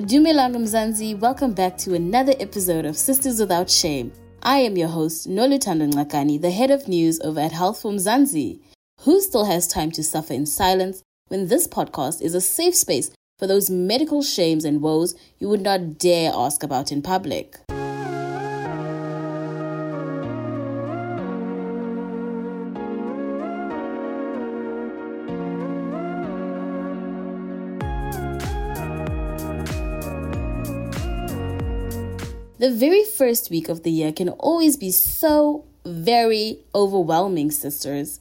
Dumelang Mzansi, welcome back to another episode of Sisters Without Shame. I am your host, Noluthando Ngcakani, the head of news over at Health for Mzansi. Who still has time to suffer in silence when this podcast is a safe space for those medical shames and woes you would not dare ask about in public? The very first week of the year can always be so very overwhelming, sisters.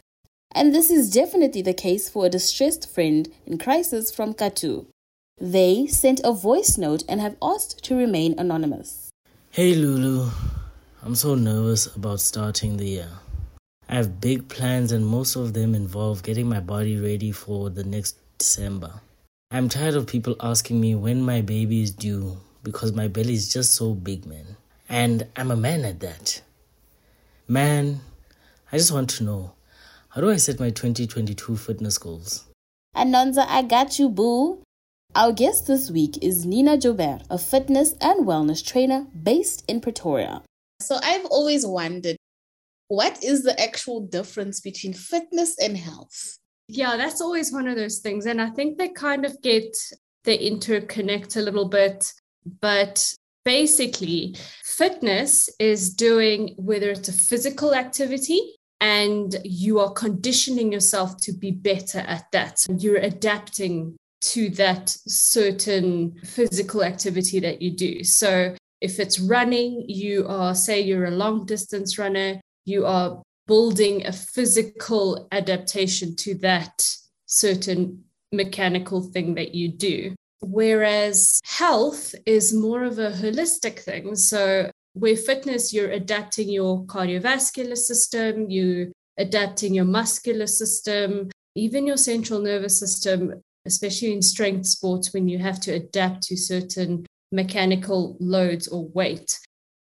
And this is definitely the case for a distressed friend in crisis from Kathu. They sent a voice note and have asked to remain anonymous. Hey Lulu, I'm so nervous about starting the year. I have big plans, and most of them involve getting my body ready for the next December. I'm tired of people asking me when my baby is due because my belly is just so big, man. And I'm a man at that. Man, I just want to know how do I set my 2022 fitness goals? Anonza, I got you, boo. Our guest this week is Nina Joubert, a fitness and wellness trainer based in Pretoria. So I've always wondered what is the actual difference between fitness and health? Yeah, that's always one of those things. And I think they kind of get, they interconnect a little bit. But basically, fitness is doing whether it's a physical activity and you are conditioning yourself to be better at that. You're adapting to that certain physical activity that you do. So if it's running, you are, say, you're a long distance runner, you are building a physical adaptation to that certain mechanical thing that you do. Whereas health is more of a holistic thing. So, where fitness, you're adapting your cardiovascular system, you adapting your muscular system, even your central nervous system, especially in strength sports when you have to adapt to certain mechanical loads or weight.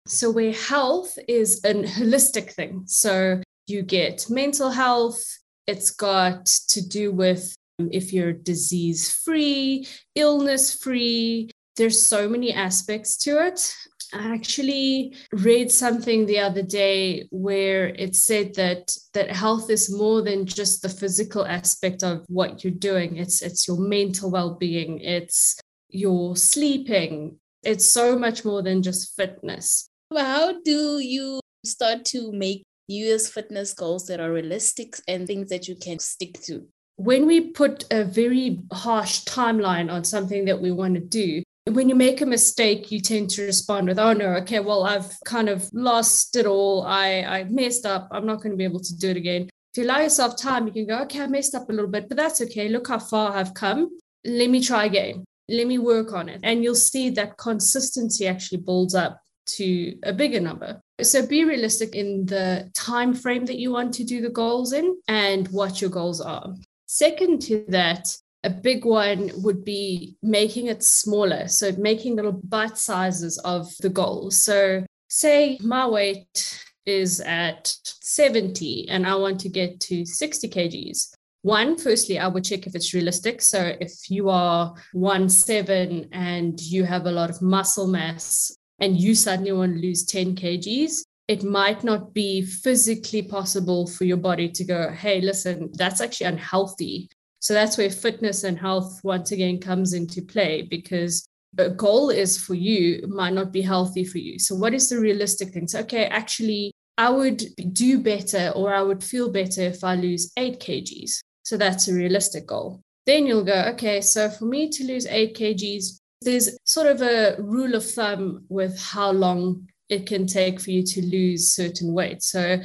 So, where health is a holistic thing. So, you get mental health, it's got to do with Um, if you're disease free, illness free. There's so many aspects to it. I actually read something the other day where it said that that health is more than just the physical aspect of what you're doing. It's it's your mental well-being, it's your sleeping. It's so much more than just fitness. How do you start to make Year's fitness goals that are realistic and things that you can stick to? When we put a very harsh timeline on something that we want to do, when you make a mistake, you tend to respond with, oh no, okay, well, I've kind of lost it all. I, I messed up. I'm not going to be able to do it again. If you allow yourself time, you can go, okay, I messed up a little bit, but that's okay. Look how far I've come. Let me try again. Let me work on it. And you'll see that consistency actually builds up to a bigger number. So be realistic in the time frame that you want to do the goals in and what your goals are. Second to that, a big one would be making it smaller. So making little bite sizes of the goals. So say my weight is at 70 and I want to get to 60 kgs. One, firstly, I would check if it's realistic. So if you are one seven and you have a lot of muscle mass and you suddenly want to lose 10 kgs, it might not be physically possible for your body to go, hey, listen, that's actually unhealthy. So that's where fitness and health once again comes into play because a goal is for you might not be healthy for you. So what is the realistic thing? So okay, actually I would do better or I would feel better if I lose 8 kgs. So that's a realistic goal. Then you'll go, okay, so for me to lose 8 kgs, there's sort of a rule of thumb with how long it can take for you to lose certain weight. So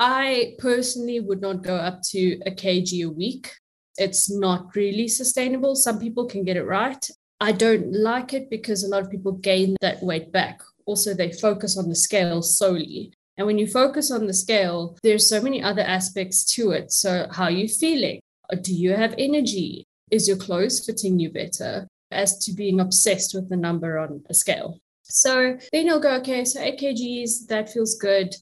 I personally would not go up to a kg a week. It's not really sustainable. Some people can get it right. I don't like it because a lot of people gain that weight back. Also, they focus on the scale solely. And when you focus on the scale, there's so many other aspects to it. So, how are you feeling? Do you have energy? Is your clothes fitting you better? As to being obsessed with the number on a scale. So then you'll go, okay, so 8 kgs, that feels good.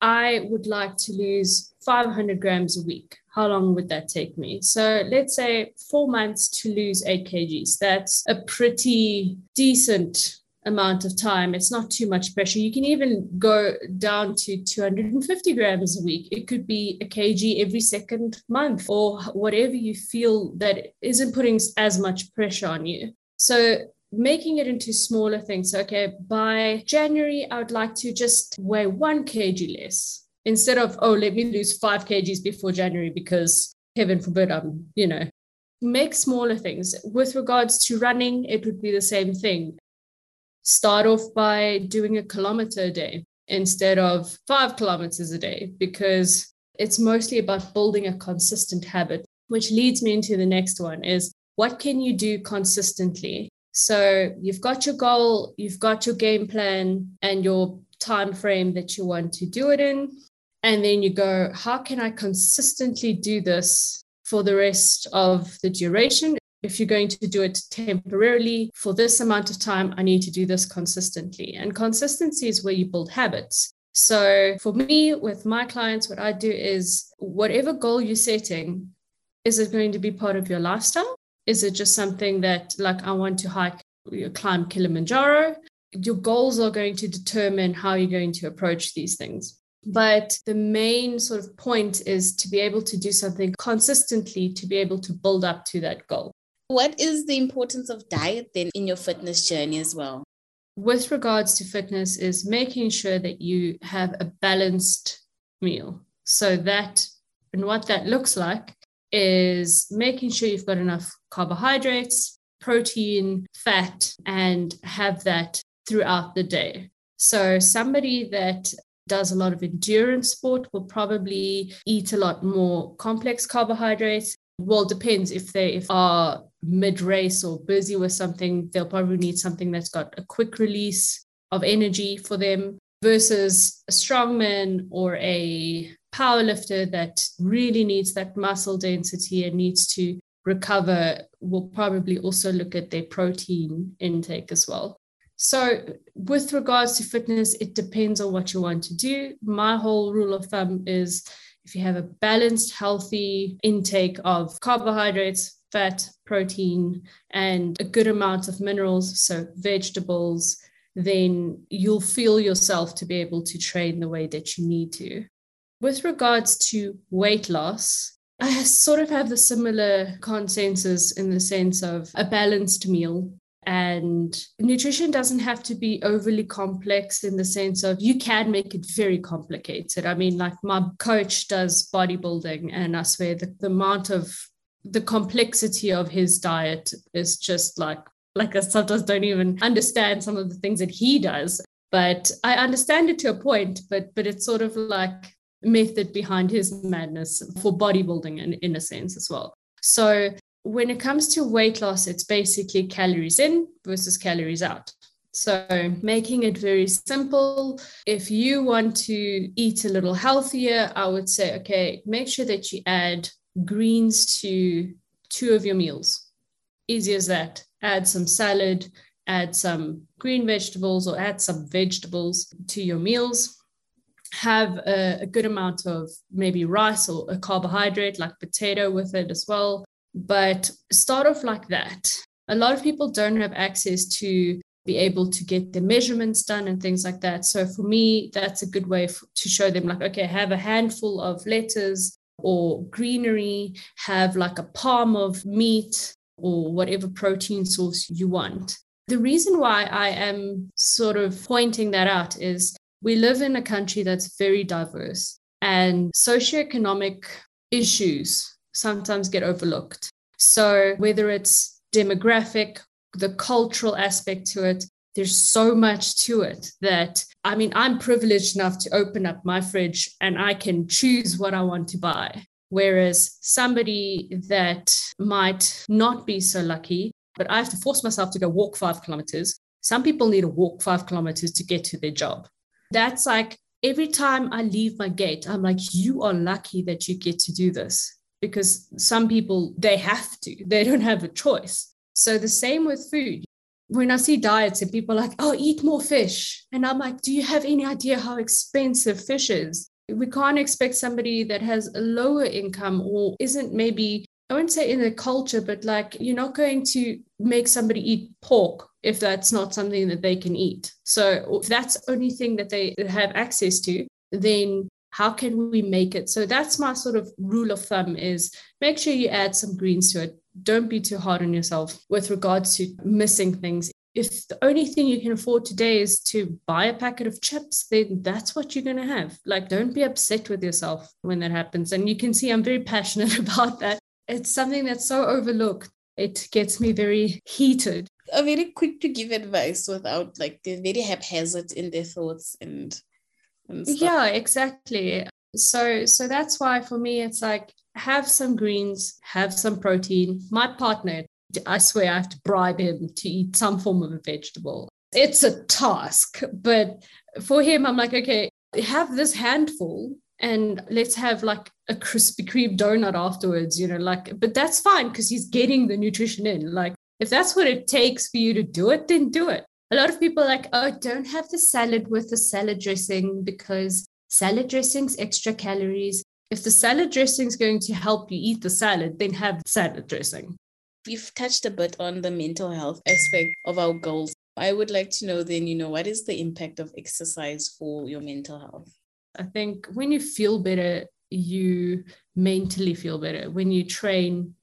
I would like to lose 500 grams a week. How long would that take me? So let's say four months to lose eight kgs. That's a pretty decent amount of time. It's not too much pressure. You can even go down to 250 grams a week. It could be a kg every second month or whatever you feel that isn't putting as much pressure on you. So making it into smaller things. Okay, by January, I would like to just weigh one kg less instead of, oh, let me lose five kgs before January because heaven forbid I'm, you know, make smaller things. With regards to running, it would be the same thing. Start off by doing a kilometer a day instead of five kilometers a day because it's mostly about building a consistent habit, which leads me into the next one is what can you do consistently so you've got your goal, you've got your game plan and your time frame that you want to do it in. And then you go, how can I consistently do this for the rest of the duration? If you're going to do it temporarily for this amount of time, I need to do this consistently. And consistency is where you build habits. So for me, with my clients, what I do is whatever goal you're setting, is it going to be part of your lifestyle? Is it just something that, like, I want to hike, climb Kilimanjaro? Your goals are going to determine how you're going to approach these things. But the main sort of point is to be able to do something consistently to be able to build up to that goal. What is the importance of diet then in your fitness journey as well? With regards to fitness, is making sure that you have a balanced meal. So that and what that looks like is making sure you've got enough carbohydrates, protein, fat, and have that throughout the day. So, somebody that does a lot of endurance sport will probably eat a lot more complex carbohydrates. Well, depends if they if are mid race or busy with something, they'll probably need something that's got a quick release of energy for them versus a strongman or a power lifter that really needs that muscle density and needs to recover will probably also look at their protein intake as well. So, with regards to fitness, it depends on what you want to do. My whole rule of thumb is if you have a balanced, healthy intake of carbohydrates, fat, protein, and a good amount of minerals, so vegetables, then you'll feel yourself to be able to train the way that you need to. With regards to weight loss, I sort of have the similar consensus in the sense of a balanced meal. And nutrition doesn't have to be overly complex in the sense of you can make it very complicated. I mean, like my coach does bodybuilding, and I swear the, the amount of the complexity of his diet is just like like I sometimes don't even understand some of the things that he does. But I understand it to a point, but but it's sort of like method behind his madness for bodybuilding in, in a sense as well. So when it comes to weight loss, it's basically calories in versus calories out. So, making it very simple. If you want to eat a little healthier, I would say, okay, make sure that you add greens to two of your meals. Easy as that. Add some salad, add some green vegetables, or add some vegetables to your meals have a, a, good amount of maybe rice or a carbohydrate like potato with it as well. But start off like that. A lot of people don't have access to be able to get the measurements done and things like that. So for me, that's a good way f- to show them like, okay, have a handful of lettuce or greenery, have like a palm of meat or whatever protein source you want. The reason why I am sort of pointing that out is we live in a country that's very diverse, and socioeconomic issues sometimes get overlooked. So, whether it's demographic, the cultural aspect to it, there's so much to it that I mean, I'm privileged enough to open up my fridge and I can choose what I want to buy. Whereas somebody that might not be so lucky, but I have to force myself to go walk five kilometers. Some people need to walk five kilometers to get to their job. That's like every time I leave my gate, I'm like, you are lucky that you get to do this because some people, they have to, they don't have a choice. So the same with food. when I see diets and people are like, oh, eat more fish. And I'm like, do you have any idea how expensive fish is? We can't expect somebody that has a lower income or isn't maybe, I wouldn't say in the culture, but like you're not going to make somebody eat pork if that's not something that they can eat. So if that's the only thing that they have access to, then how can we make it? So that's my sort of rule of thumb is make sure you add some greens to it. Don't be too hard on yourself with regards to missing things. If the only thing you can afford today is to buy a packet of chips, then that's what you're going to have. Like, don't be upset with yourself when that happens. And you can see I'm very passionate about that. It's something that's so overlooked. It gets me very heated. Are very quick to give advice without like they're very haphazard in their thoughts and yeah exactly so so that's why for me it's like have some greens have some protein my partner i swear i have to bribe him to eat some form of a vegetable it's a task but for him i'm like okay have this handful and let's have like a Krispy Kreme donut afterwards you know like but that's fine because he's getting the nutrition in like if that's what it takes for you to do it then do it a lot of people like, oh, don't have the salad with the salad dressing because salad dressing's extra calories. If the salad dressing is going to help you eat the salad, then have salad dressing. We've touched a bit on the mental health aspect of our goals. I would like to know then, you know, what is the impact of exercise for your mental health? I think when you feel better, you mentally feel better. When you train,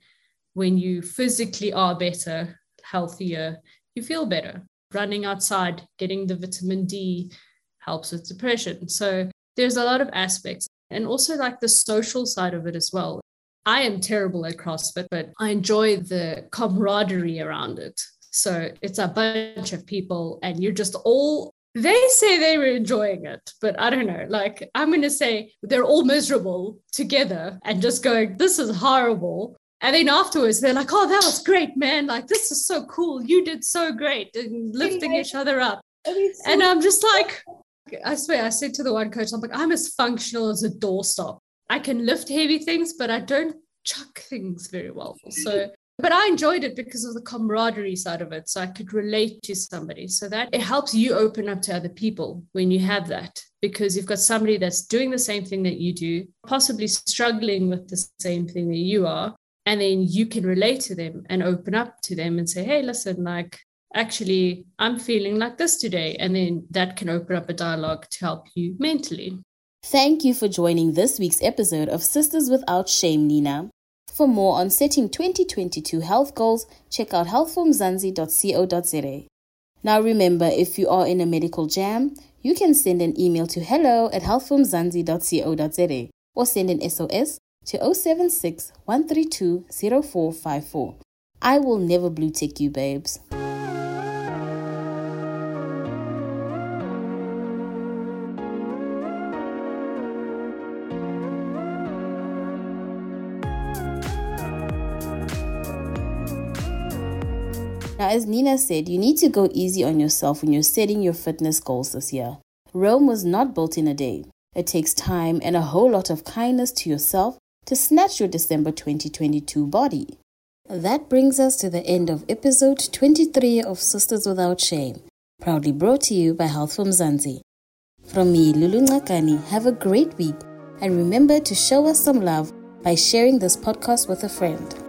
when you physically are better, healthier, you feel better running outside, getting the vitamin D helps with depression. So there's a lot of aspects and also like the social side of it as well. I am terrible at CrossFit, but I enjoy the camaraderie around it. So it's a bunch of people, and you're just all, they say they were enjoying it, but I don't know. Like, I'm going to say they're all miserable together and just going, this is horrible. And then afterwards, they're like, oh, that was great, man. Like, this is so cool. You did so great and lifting each other up. And I'm just like, I swear, I said to the one coach, I'm like, I'm as functional as a doorstop. I can lift heavy things, but I don't chuck things very well. So, but I enjoyed it because of the camaraderie side of it. So I could relate to somebody. So that it helps you open up to other people when you have that, because you've got somebody that's doing the same thing that you do, possibly struggling with the same thing that you are and then you can relate to them and open up to them and say hey listen like actually i'm feeling like this today and then that can open up a dialogue to help you mentally thank you for joining this week's episode of sisters without shame nina for more on setting 2022 health goals check out healthformzansi.co.za now remember if you are in a medical jam you can send an email to hello at healthformzansi.co.za or send an sos to 076 I will never blue tick you, babes. Now, as Nina said, you need to go easy on yourself when you're setting your fitness goals this year. Rome was not built in a day. It takes time and a whole lot of kindness to yourself to snatch your December 2022 body. That brings us to the end of episode 23 of Sisters Without Shame, proudly brought to you by Health for Mzansi. From me, Lulu Ngcakani, have a great week and remember to show us some love by sharing this podcast with a friend.